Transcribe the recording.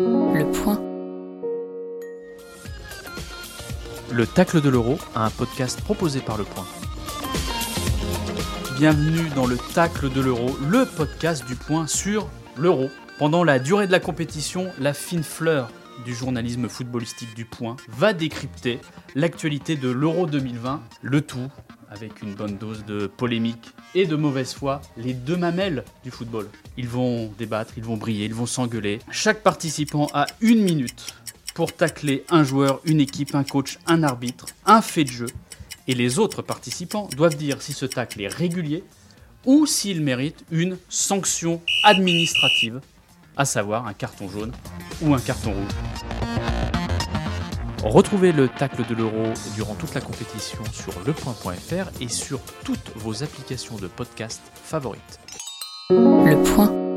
Le point. Le tacle de l'euro, un podcast proposé par Le Point. Bienvenue dans le tacle de l'euro, le podcast du point sur l'euro. Pendant la durée de la compétition, la fine fleur du journalisme footballistique du point va décrypter l'actualité de l'euro 2020, le tout avec une bonne dose de polémique et de mauvaise foi, les deux mamelles du football. Ils vont débattre, ils vont briller, ils vont s'engueuler. Chaque participant a une minute pour tacler un joueur, une équipe, un coach, un arbitre, un fait de jeu. Et les autres participants doivent dire si ce tacle est régulier ou s'il mérite une sanction administrative, à savoir un carton jaune ou un carton rouge. Retrouvez le tacle de l'euro durant toute la compétition sur lepoint.fr et sur toutes vos applications de podcast favorites. Le point.